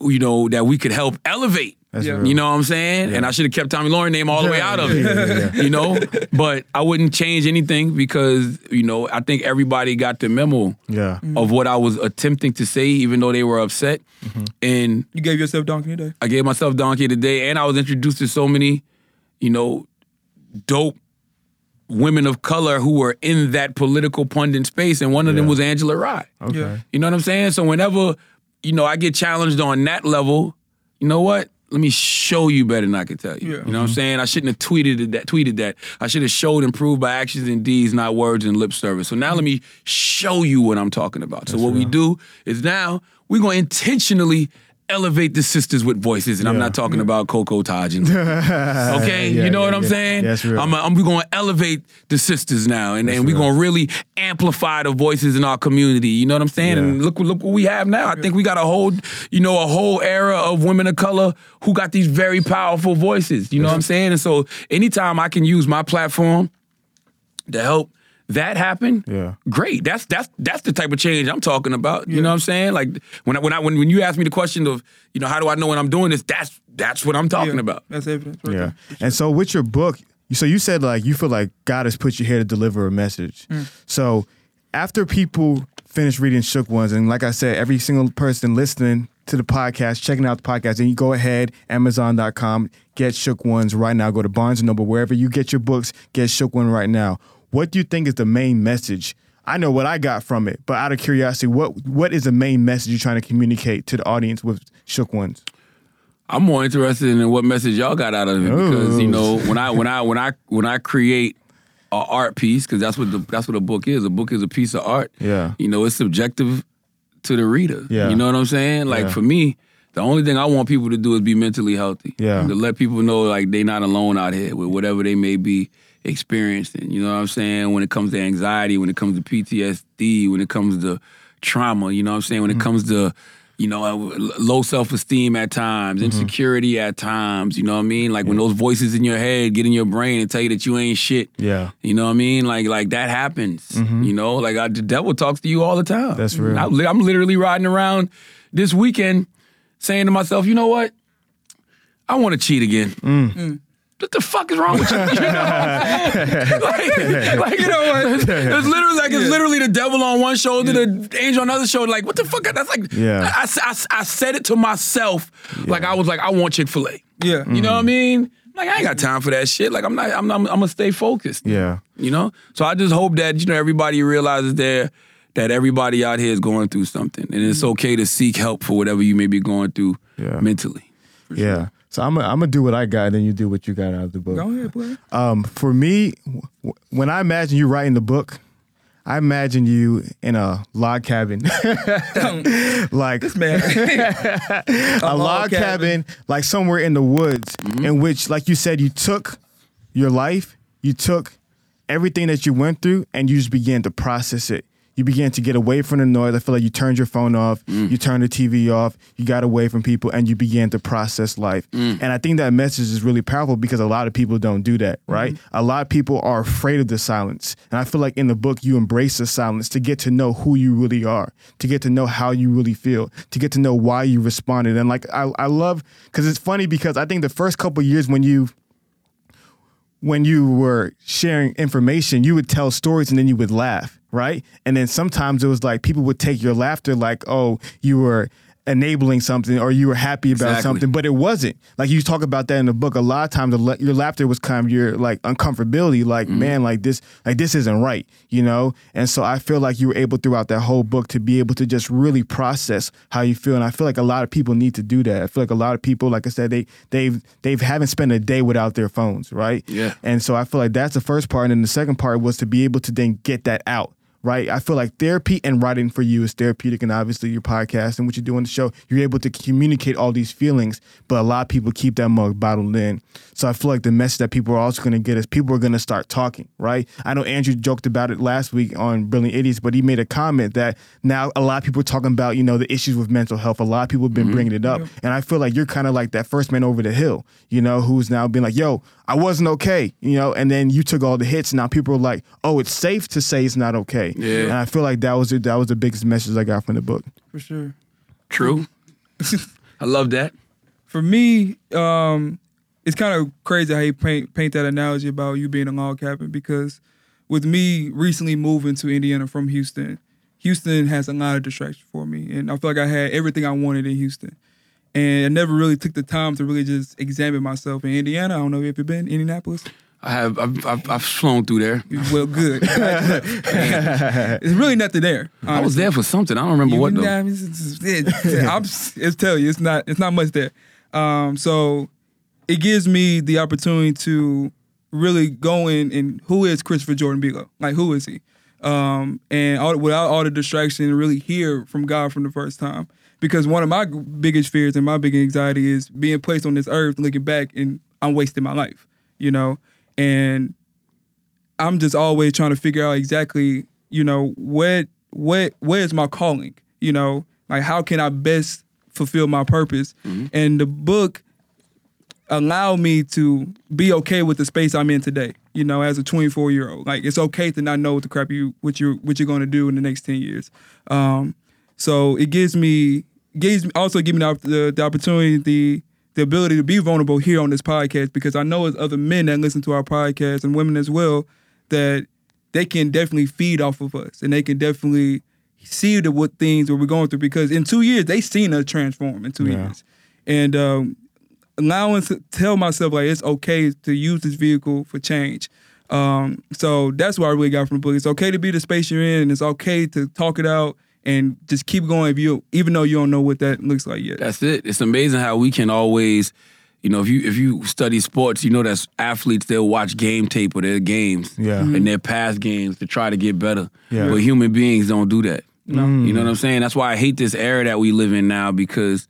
you know, that we could help elevate.
That's
Yeah.
You know what I'm saying? And I should have kept Tomi Lahren name all the way out of it.
Yeah, yeah, yeah.
You know? But I wouldn't change anything because, you know, I think everybody got the memo
Yeah.
of what I was attempting to say, even though they were upset. Mm-hmm. And
you gave yourself donkey today.
I gave myself donkey today, and I was introduced to so many, you know, dope women of color who were in that political pundit space, and one of them was Angela Rye.
Okay.
Yeah.
You know what I'm saying? So whenever, you know, I get challenged on that level, you know what? Let me show you better than I can tell you.
Yeah.
You know what I'm mm-hmm. saying? I shouldn't have tweeted that. Tweeted that. I should have showed and proved by actions and deeds, not words and lip service. So now let me show you what I'm talking about. So what we do is now we're gonna intentionally elevate the sisters with voices, and I'm
Yeah.
not talking about Coco Taj and okay,
Yeah,
you know
yeah,
what I'm
yeah.
saying?
That's real.
I'm, I'm we're gonna elevate the sisters now, and, and we're
real.
gonna really amplify the voices in our community. You know what I'm saying?
Yeah.
And look, look what we have now. I think we got a whole, you know, a whole era of women of color who got these very powerful voices. You know what I'm saying? And so, anytime I can use my platform to help that happen,
Yeah.
great. That's that's that's the type of change I'm talking about. You know what I'm saying? Like when I, when I when when you ask me the question of, you know, how do I know when I'm doing this? That's that's what I'm talking
Yeah.
about.
That's evidence. Right
Yeah.
there.
And so with your book, so you said like you feel like God has put you here to deliver a message. Mm. So after people finish reading Shook Ones, and like I said, every single person listening to the podcast, checking out the podcast, and you go ahead, Amazon.com, get Shook Ones right now. Go to Barnes and Noble, wherever you get your books, get Shook One right now. What do you think is the main message? I know what I got from it, but out of curiosity, what what is the main message you're trying to communicate to the audience with Shook Ones?
I'm more interested in what message y'all got out of it because you oh. know when I when I when I when I create a art piece because that's what the that's what a book is. A book is a piece of art.
Yeah.
You know, it's subjective to the reader.
Yeah.
You know what I'm saying? Like
Yeah.
for me, the only thing I want people to do is be mentally healthy.
Yeah.
To let people know like they're not alone out here with whatever they may be experiencing. You know what I'm saying? When it comes to anxiety, when it comes to PTSD, when it comes to trauma, you know what I'm saying? When
Mm-hmm.
it comes to you know, uh, low self esteem at times,
Mm-hmm.
insecurity at times. You know what I mean? Like when those voices in your head get in your brain and tell you that you ain't shit.
Yeah.
You know what I mean? Like like that happens. You know, like I, the devil talks to you all the time.
That's real.
I, I'm literally riding around this weekend saying to myself, you know what? I want to cheat again.
Mm.
What the fuck is wrong with you? You know what I'm saying? like, like, you know what? It's, literally like it's literally the devil on one shoulder, the angel on the other shoulder. Like, what the fuck? That's like,
Yeah.
I, I, I said it to myself. Like, I was like, I want Chick fil A.
Yeah.
You know what I mm-hmm. mean? Like, I ain't got time for that shit. Like, I'm not, I'm not, I'm gonna stay focused.
Yeah.
You know? So I just hope that, you know, everybody realizes there that everybody out here is going through something. And it's mm-hmm. okay to seek help for whatever you may be going through
Yeah.
mentally.
Yeah. So I'm gonna I'm gonna do what I got, then you do what you got out of the book.
Go ahead, play.
Um, for me, w- when I imagine you writing the book, I imagine you in a log cabin, like
Man.
a log cabin, like somewhere in the woods, in which, like you said, you took your life, you took everything that you went through, and you just began to process it. You began to get away from the noise. I feel like you turned your phone off, mm. you turned the TV off, you got away from people, and you began to process life. Mm. And I think that message is really powerful because a lot of people don't do that, mm-hmm. right? A lot of people are afraid of the silence. And I feel like in the book, you embrace the silence to get to know who you really are, to get to know how you really feel, to get to know why you responded. And like, I, I love, because it's funny because I think the first couple years when you, when you were sharing information, you would tell stories and then you would laugh. Right? And then sometimes it was like people would take your laughter like, oh, you were enabling something or you were happy about
Exactly.
something, but it wasn't. Like you talk about that in the book. A lot of times, your laughter was kind of your like uncomfortability. Like,
Mm-hmm.
man, like this, like this isn't right, you know. And so I feel like you were able throughout that whole book to be able to just really process how you feel. And I feel like a lot of people need to do that. I feel like a lot of people, like I said, they they've they've haven't spent a day without their phones, right?
Yeah.
And so I feel like that's the first part. And then the second part was to be able to then get that out. Right. I feel like therapy and writing for you is therapeutic. And obviously, your podcast and what you do on the show, you're able to communicate all these feelings. But a lot of people keep that mug bottled in. So I feel like the message that people are also going to get is people are going to start talking. Right. I know Andrew joked about it last week on Brilliant Idiots, but he made a comment that now a lot of people are talking about, you know, the issues with mental health. A lot of people have been mm-hmm. bringing it up. And I feel like you're kind of like that first man over the hill, you know, who's now been like, yo, I wasn't okay, you know, and then you took all the hits. Now people are like, oh, it's safe to say it's not okay.
Yeah.
And I feel like that was it. That was the biggest message I got from the book.
for sure.
True. I love that.
For me, um, it's kind of crazy how you paint paint that analogy about you being a log cabin because with me recently moving to Indiana from Houston, Houston has a lot of distraction for me, and I feel like I had everything I wanted in Houston, and I never really took the time to really just examine myself in Indiana. I don't know if you've been in Indianapolis.
I have I've, I've, I've flown through there.
Well, good. it's really nothing there.
I was there for something. I don't remember
You
what though.
it's, it's, I'm, it's tell you, it's not, it's not much there. Um, so it gives me the opportunity to really go in and who is Christopher Jordan Bilo? Like, who is he? Um, and all, without all the distraction, really hear from God from the first time. Because one of my biggest fears and my biggest anxiety is being placed on this earth, looking back, and I'm wasting my life. You know, and I'm just always trying to figure out exactly, you know, what what where is my calling? You know, like how can I best fulfill my purpose? And the book allowed me to be okay with the space I'm in today. You know, as a 24 year old, like it's okay to not know what the crap you what you what you're going to do in the next 10 years. Um, so it gives me gives me also give me the, the the opportunity the the ability to be vulnerable here on this podcast because I know as other men that listen to our podcast and women as well that they can definitely feed off of us and they can definitely see the what things that we're going through because in two years they seen us transform in two
Yeah.
years and um, allowing to tell myself like it's okay to use this vehicle for change. Um, so that's what I really got from the book. It's okay to be the space you're in, and it's okay to talk it out and just keep going if you even though you don't know what that looks like yet.
That's it. It's amazing how we can always, you know, if you if you study sports, you know that athletes they'll watch game tape of their games
Yeah.
and mm-hmm. their past games to try to get better.
Yeah.
But human beings don't do that. No, mm. You know what I'm saying? That's why I hate this era that we live in now because,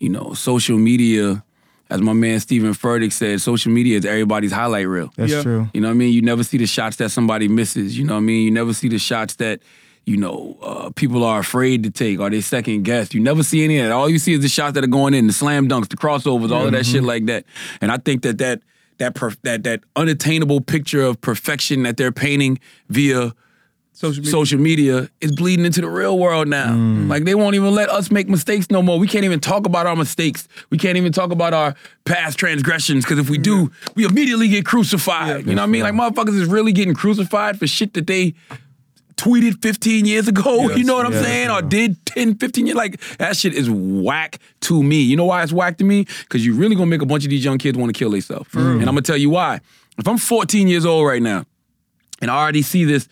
you know, social media, as my man Steven Furtick said, social media is everybody's highlight reel.
That's
Yeah.
true.
You know what I mean? You never see the shots that somebody misses. You know what I mean? You never see the shots that, you know, uh, people are afraid to take or they second guess. You never see any of that. All you see is the shots that are going in, the slam dunks, the crossovers, all of that shit like that. And I think that that that perf- that that unattainable picture of perfection that they're painting via
Social media.
social media is bleeding into the real world now. Like they won't even let us make mistakes no more. We can't even talk about our mistakes. We can't even talk about our past transgressions because if we do, we immediately get crucified. you know what I mean? Like motherfuckers is really getting crucified for shit that they tweeted 15 years ago. you know what I'm
yes,
saying? Or did 10, 15 years. Like that shit is whack to me. You know why it's whack to me? Because you really gonna make a bunch of these young kids want to kill themselves. And I'm gonna tell you why. If I'm 14 years old right now, and I already see this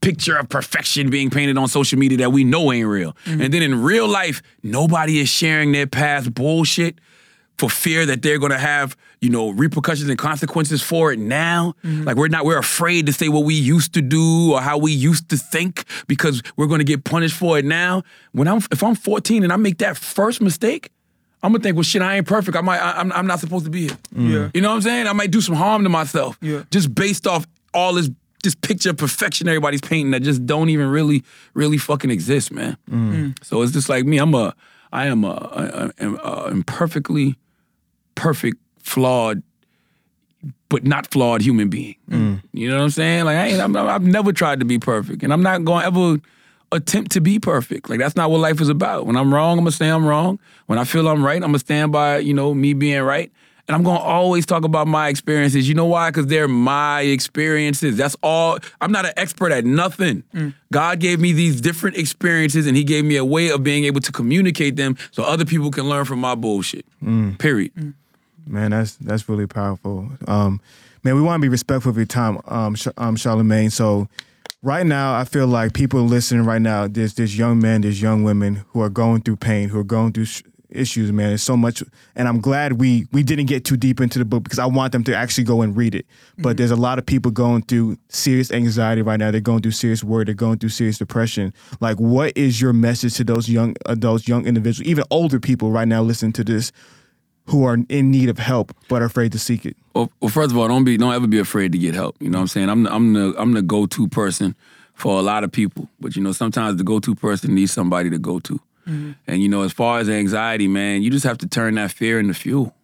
picture of perfection being painted on social media that we know ain't real. Mm-hmm. And then in real life, nobody is sharing their past bullshit for fear that they're gonna have, you know, repercussions and consequences for it now. Mm-hmm. Like we're not, we're afraid to say what we used to do or how we used to think because we're gonna get punished for it now. When I'm, if I'm 14 and I make that first mistake, I'm gonna think, well, shit, I ain't perfect. I might, I, I'm, I'm not supposed to be here. Mm.
Yeah.
You know what I'm saying? I might do some harm to myself.
Yeah.
Just based off all this this picture of perfection everybody's painting that just don't even really, really fucking exist, man. Mm. Mm. So it's just like me. I'm a, I am a, a, a, a imperfectly perfect, flawed, but not flawed human being. Mm. You know what I'm saying? Like I ain't, I'm, I've never tried to be perfect, and I'm not going to ever attempt to be perfect. Like that's not what life is about. When I'm wrong, I'm gonna say I'm wrong. When I feel I'm right, I'm gonna stand by you know me being right. And I'm gonna always talk about my experiences. You know why? Because they're my experiences. That's all. I'm not an expert at nothing. Mm. God gave me these different experiences, and He gave me a way of being able to communicate them so other people can learn from my bullshit. Mm. Period.
Man, that's that's really powerful. Um, man, we want to be respectful of your time, um, um, Charlamagne. So, right now, I feel like people listening right now. There's there's young men, there's young women who are going through pain, who are going through sh- issues. Man, It's so much, and I'm glad we we didn't get too deep into the book because I want them to actually go and read it. But there's a lot of people going through serious anxiety right now. They're going through serious worry. They're going through serious depression. Like, what is your message to those young adults, young individuals, even older people right now listening to this? Who are in need of help but are afraid to seek it.
Well, well, first of all, don't be don't ever be afraid to get help. You know what I'm saying? I'm the, I'm the I'm the go-to person for a lot of people. But you know, sometimes the go-to person needs somebody to go to. And you know, as far as anxiety, man, you just have to turn that fear into fuel.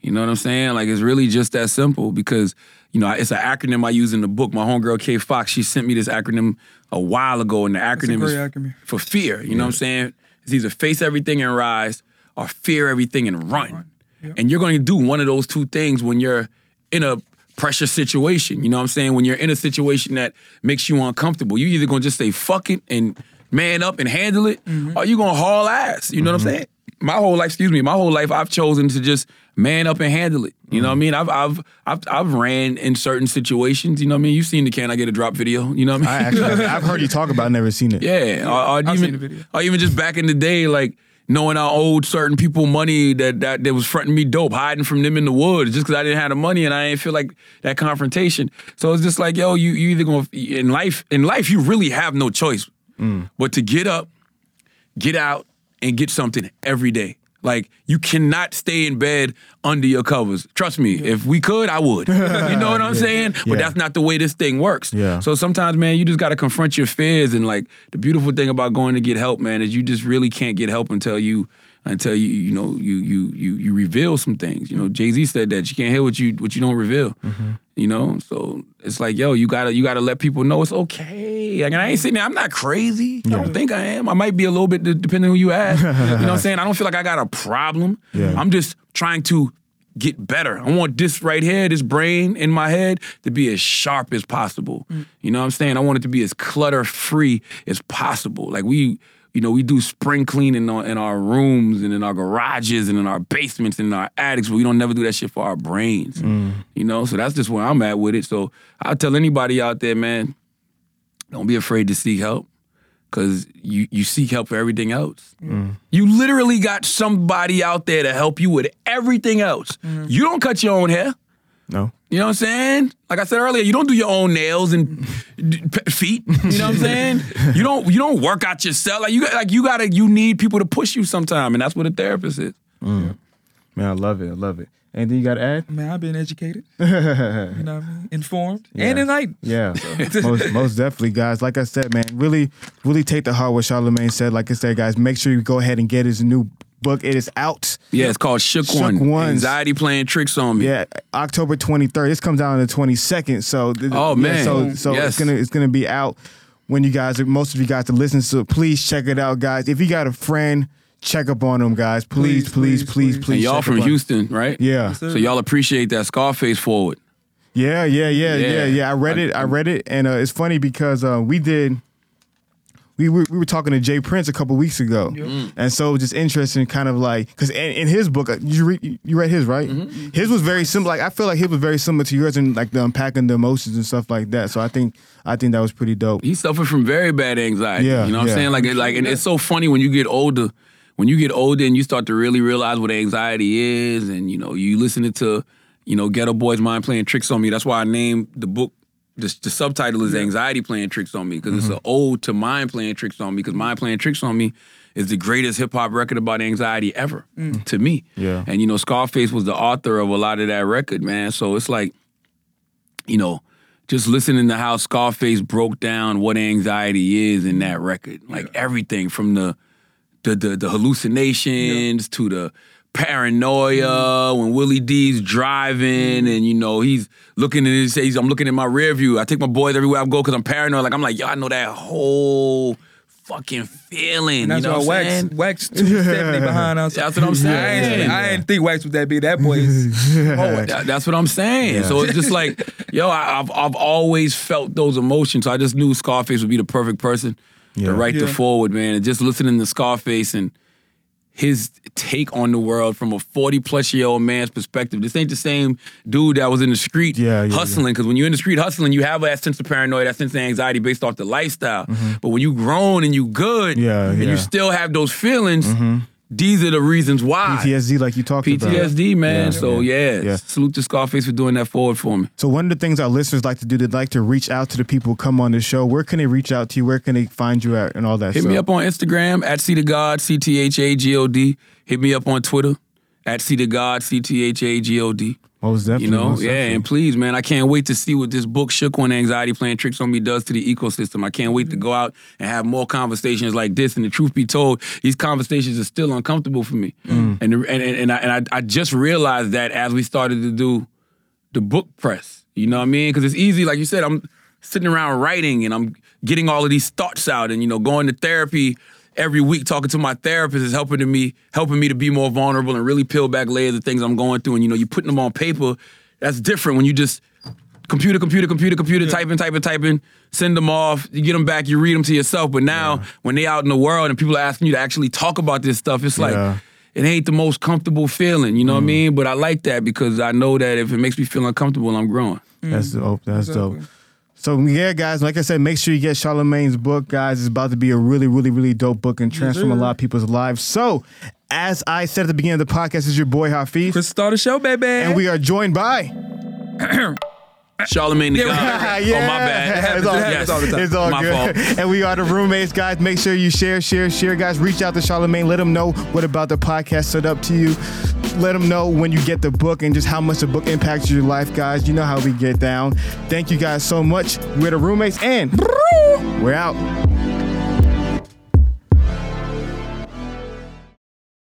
You know what I'm saying? Like it's really just that simple because you know it's an acronym I use in the book. My homegirl Kay Fox, she sent me this acronym a while ago, and the acronym is
acronym.
for fear. You know what I'm saying? It's either face everything and rise or fear everything and run. And you're going to do one of those two things when you're in a pressure situation. You know what I'm saying? When you're in a situation that makes you uncomfortable, you either going to just say fuck it and man up and handle it, mm-hmm. or you going to haul ass. You know what I'm mm-hmm. saying? My whole life, excuse me, my whole life I've chosen to just man up and handle it. You know what I mm-hmm. mean? I've I've I've I've ran in certain situations. You know what I mean? You've seen the can I get a drop video. You know what I
I
mean?
actually, I've heard you talk about, it, never seen it.
Yeah, or, or
I've
even
seen the video.
or even just back in the day, like knowing I owed certain people money that that, that was fronting me dope, hiding from them in the woods just because I didn't have the money and I didn't feel like that confrontation. So it's just like, yo, you you either gonna in life in life you really have no choice mm. but to get up, get out, and get something every day. Like you cannot stay in bed under your covers. Trust me, if we could, I would. you know what I'm saying? But
Yeah.
that's not the way this thing works.
Yeah.
So sometimes, man, you just got to confront your fears. And like the beautiful thing about going to get help, man, is you just really can't get help until you until you you know you you you you reveal some things. You know, Jay Z said that you can't hear what you what you don't reveal. Mm-hmm. You know, so it's like yo, you gotta you gotta let people know it's okay. Like, and I ain't sitting there. I'm not crazy. I don't think I am. I might be a little bit de- depending on who you ask. you know what I'm saying? I don't feel like I got a problem.
Yeah.
I'm just trying to get better. I want this right here, this brain in my head, to be as sharp as possible. Mm. You know what I'm saying? I want it to be as clutter free as possible. Like we, you know, we do spring cleaning on, in our rooms and in our garages and in our basements and in our attics, but we don't never do that shit for our brains. Mm. You know, so that's just where I'm at with it. So I'll tell anybody out there, man, don't be afraid to seek help. Cause you you seek help for everything else. Mm. You literally got somebody out there to help you with everything else. Mm-hmm. You don't cut your own hair.
No.
You know what I'm saying? Like I said earlier, you don't do your own nails and feet. You know what I'm saying? You don't you don't work out yourself. Like you got like you gotta you need people to push you sometime, and that's what a therapist is. Mm.
Man, I love it. I love it. Anything you got to add?
Man, I've been educated. you know what I mean? Informed and enlightened.
Yeah, most, most definitely, guys. Like I said, man, really, really take the heart what Charlamagne said. Like I said, guys, make sure you go ahead and get his new book. It is out.
Yeah, it's called Shook,
Shook
One.
Ones.
Anxiety playing tricks on me.
Yeah, October 23rd. This comes out on the 22nd. So, th-
Oh,
yeah,
man.
so so
Yes.
it's gonna it's gonna be out when you guys, most of you guys, to listen. So please check it out, guys. If you got a friend, check up on them, guys. Please, please,
Please,
please,
please,
please.
please.
And y'all
check
from
up on-
Houston, right?
Yeah.
So y'all appreciate that Scarface foreword.
Yeah, yeah, yeah, yeah,
Yeah.
yeah. I read it. I read it, and uh, it's funny because uh, we did. We were, we were talking to Jay Prince a couple weeks ago, and so it was just interesting, kind of like because in, in his book, uh, you read you read his right. His was very similar. Like I feel like his was very similar to yours, and like the unpacking the emotions and stuff like that. So I think I think that was pretty dope.
he suffered from very bad anxiety.
Yeah,
you know what
yeah.
I'm saying? Like, like, and it's so funny when you get older. When you get older and you start to really realize what anxiety is, and you know, you listening to, you know, Geto Boys Mind playing tricks on me. That's why I named the book. The, the subtitle is Anxiety Playing Tricks on Me because it's mm-hmm. an ode to Mind Playing Tricks on Me because Mind Playing Tricks on Me is the greatest hip hop record about anxiety ever mm. to me.
Yeah.
And you know, Scarface was the author of a lot of that record, man. So it's like, you know, just listening to how Scarface broke down what anxiety is in that record, like everything from the the the, the hallucinations to the paranoia when Willie D's driving and you know he's looking at his says I'm looking at my rear view. I take my boys everywhere I go because I'm paranoid. Like I'm like yo, I know that whole fucking feeling.
And that's
you know
why
what I'm
Wax
saying?
Wax two seventy behind us.
That's what I'm saying.
I ain't, I ain't think Wax was that big. That boy is hard.
Oh, that- that's what I'm saying. So it's just like, yo, I, I've I've always felt those emotions. So I just knew Scarface would be the perfect person
Yeah.
to write the foreword, man. And just listening to Scarface and his take on the world from a 40 plus year old man's perspective. This ain't the same dude that was in the street
Yeah, yeah,
hustling. Because when you're in the street hustling, you have that sense of paranoia, that sense of anxiety based off the lifestyle. But when you grown and you good,
Mm-hmm.
And.
Mm-hmm.
you still have those feelings, these are the reasons why.
PTSD, like you talked about.
PTSD, man.
Yeah,
so yeah,
yeah.
salute to Scarface for doing that foreword for me.
So one of the things our listeners like to do, they'd like to reach out to the people who come on the show. Where can they reach out to you? Where can they find you at and all that
Hit
stuff?
me up on Instagram at C tha God, C T H A G O D. Hit me up on Twitter at C tha God, C T H A G O D.
Most definitely.
You know, yeah,
definitely.
and please, man, I can't wait to see what this book, Shook on Anxiety Playing Tricks on Me, does to the ecosystem. I can't wait to go out and have more conversations like this. And the truth be told, these conversations are still uncomfortable for me.
Mm.
And, and and, and, I, and I, I just realized that as we started to do the book press. You know what I mean? Because it's easy, like you said, I'm sitting around writing and I'm getting all of these thoughts out, and you know, going to therapy every week, talking to my therapist is helping to me, helping me to be more vulnerable and really peel back layers of things I'm going through. And you know, you're putting them on paper. That's different when you just computer, computer, computer, computer, typing, typing, typing, send them off, you get them back, you read them to yourself. But now, when they out in the world and people are asking you to actually talk about this stuff, it's like
Yeah.
it ain't the most comfortable feeling, you know what I mm. mean? But I like that because I know that if it makes me feel uncomfortable, I'm growing.
That's mm. dope. That's dope.
Exactly.
So yeah, guys, like I said, make sure you get Charlamagne's book, guys. It's about to be a really, really, really dope book and transform a lot of people's lives. So, as I said at the beginning of the podcast, is your boy Hafeez,
Chris start the show, baby.
and we are joined by.
Charlamagne tha God.
yeah,
Oh, my bad.
It's all,
It happens all the time.
It's all
My
good.
fault.
And we are the roommates, guys. Make sure you share, share, share, guys. Reach out to Charlamagne. Let him know what about the podcast stood up to you. Let them know when you get the book and just how much the book impacts your life, guys. You know how we get down. Thank you guys so much. We're the roommates, and we're out.